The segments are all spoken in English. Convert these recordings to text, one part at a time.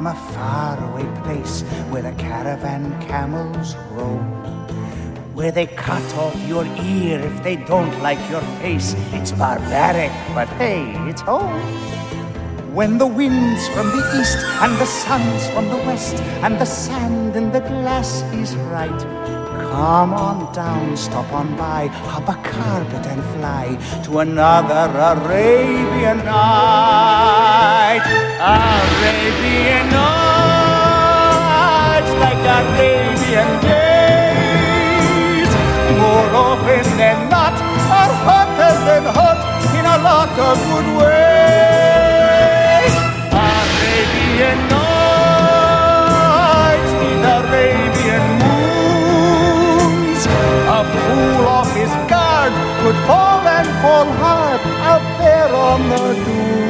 from a faraway place where the caravan camels roam. Where they cut off your ear if they don't like your face. It's barbaric, but hey, it's home. When the wind's from the east and the sun's from the west and the sand in the glass is right. Come on down, stop on by, hop a carpet and fly to another Arabian night. Arabian nights like Arabian days. More often than not, are hotter than hot in a lot of good ways. And hard out there on the dunes.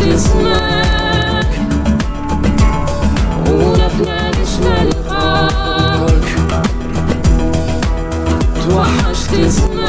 في اسمك ونفنا نشمل الخاك. توحشت اسمك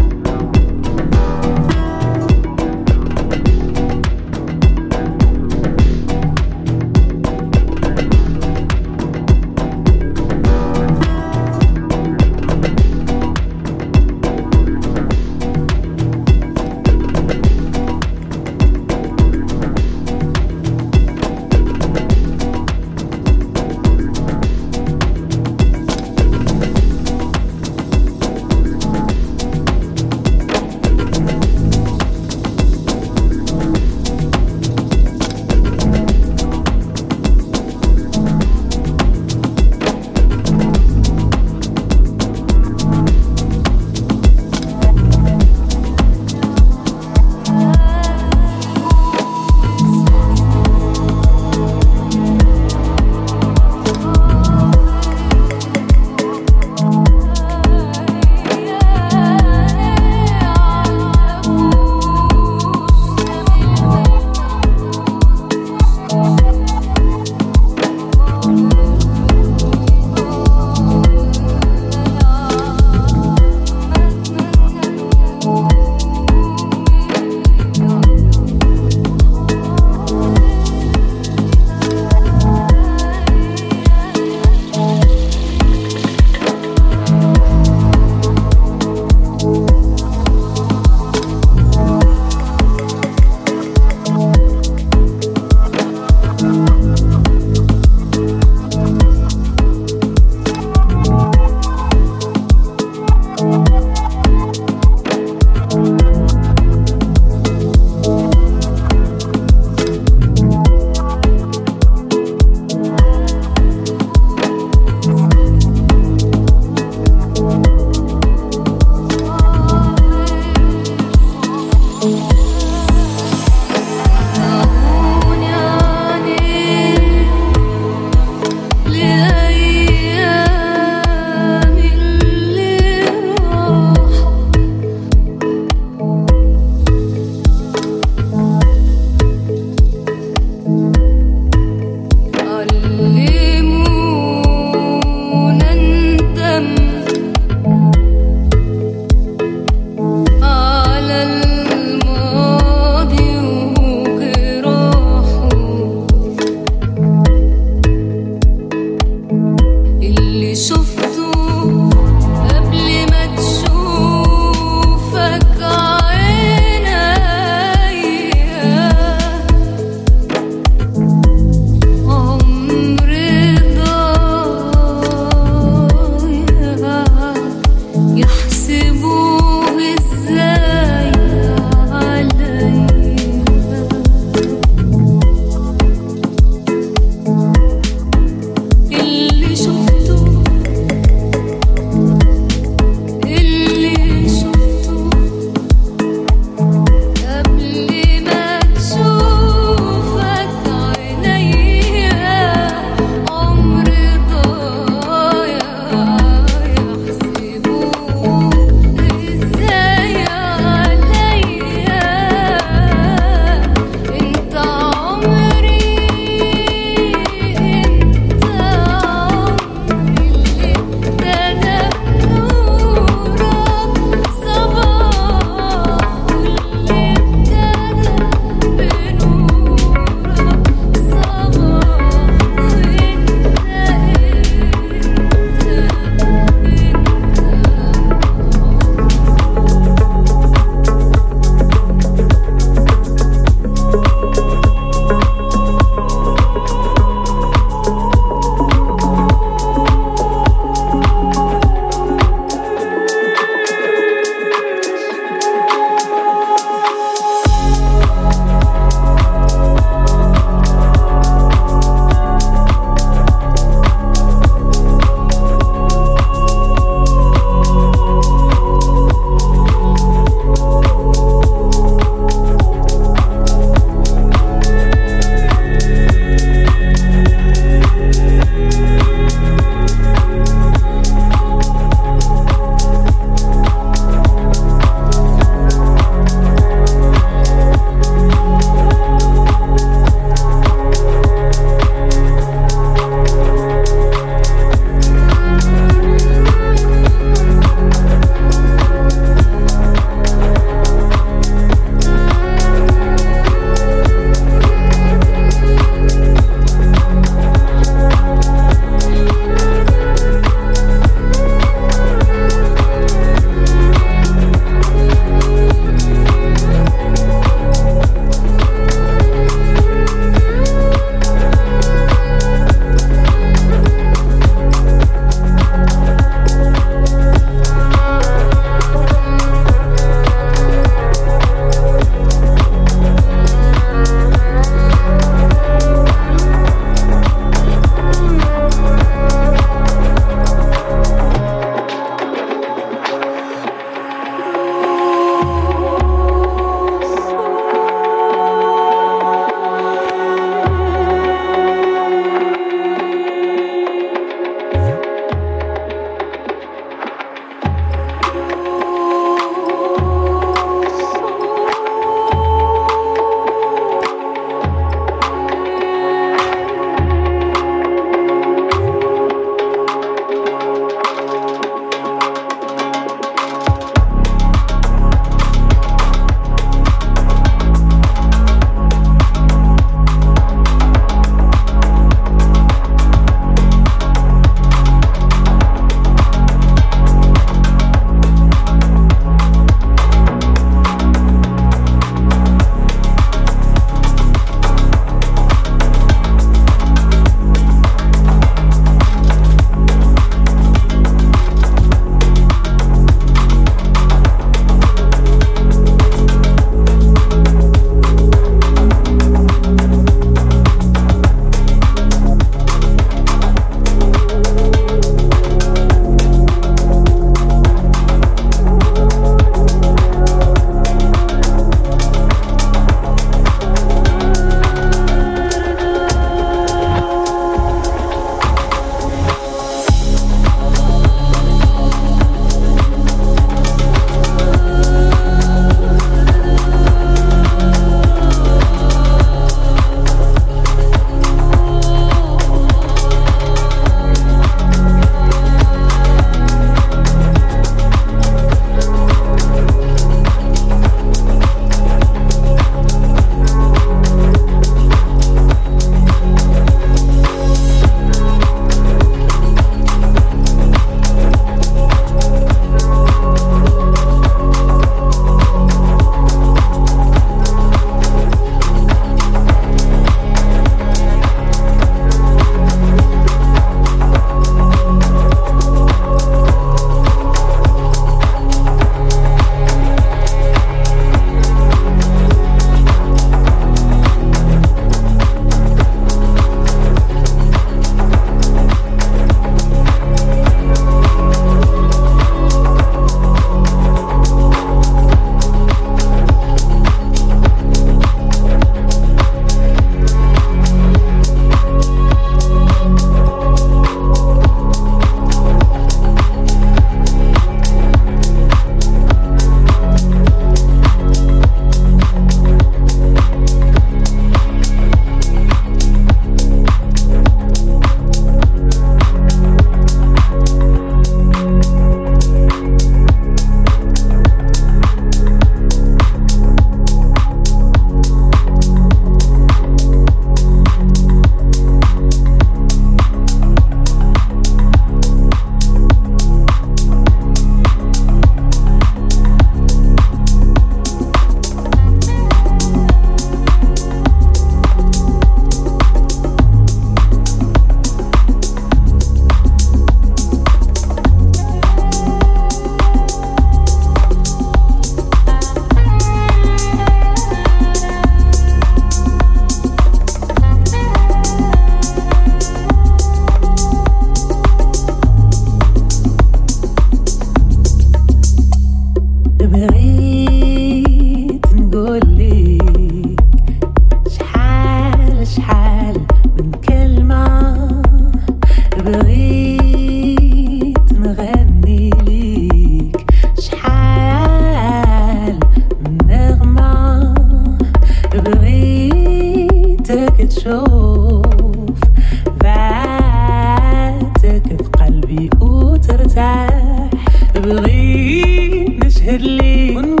time. The rain is heading.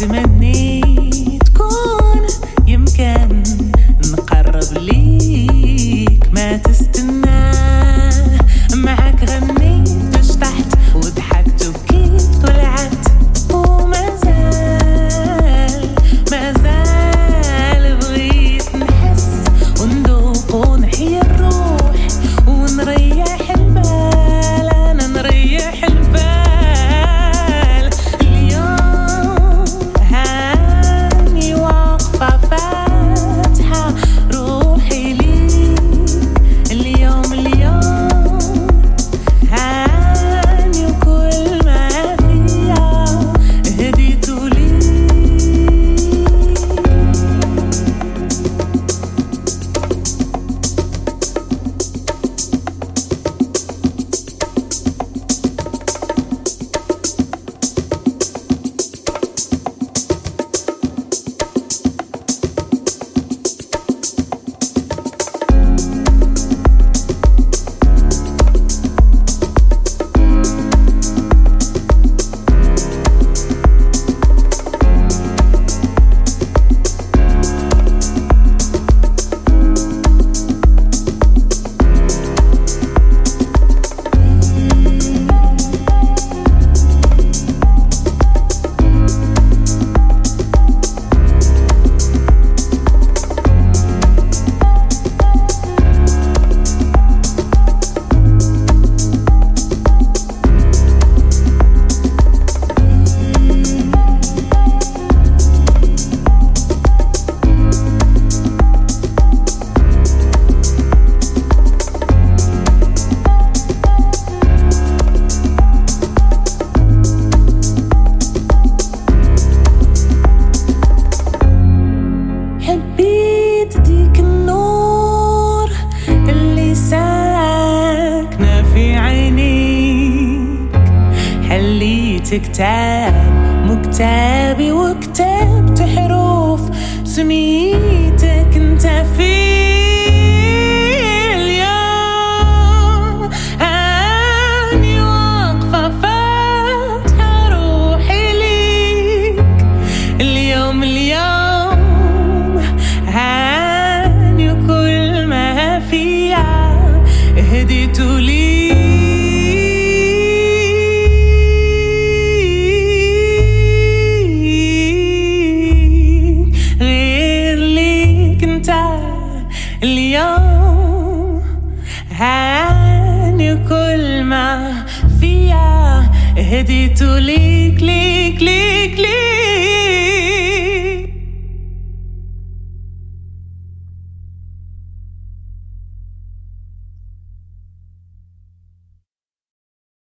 to my knees.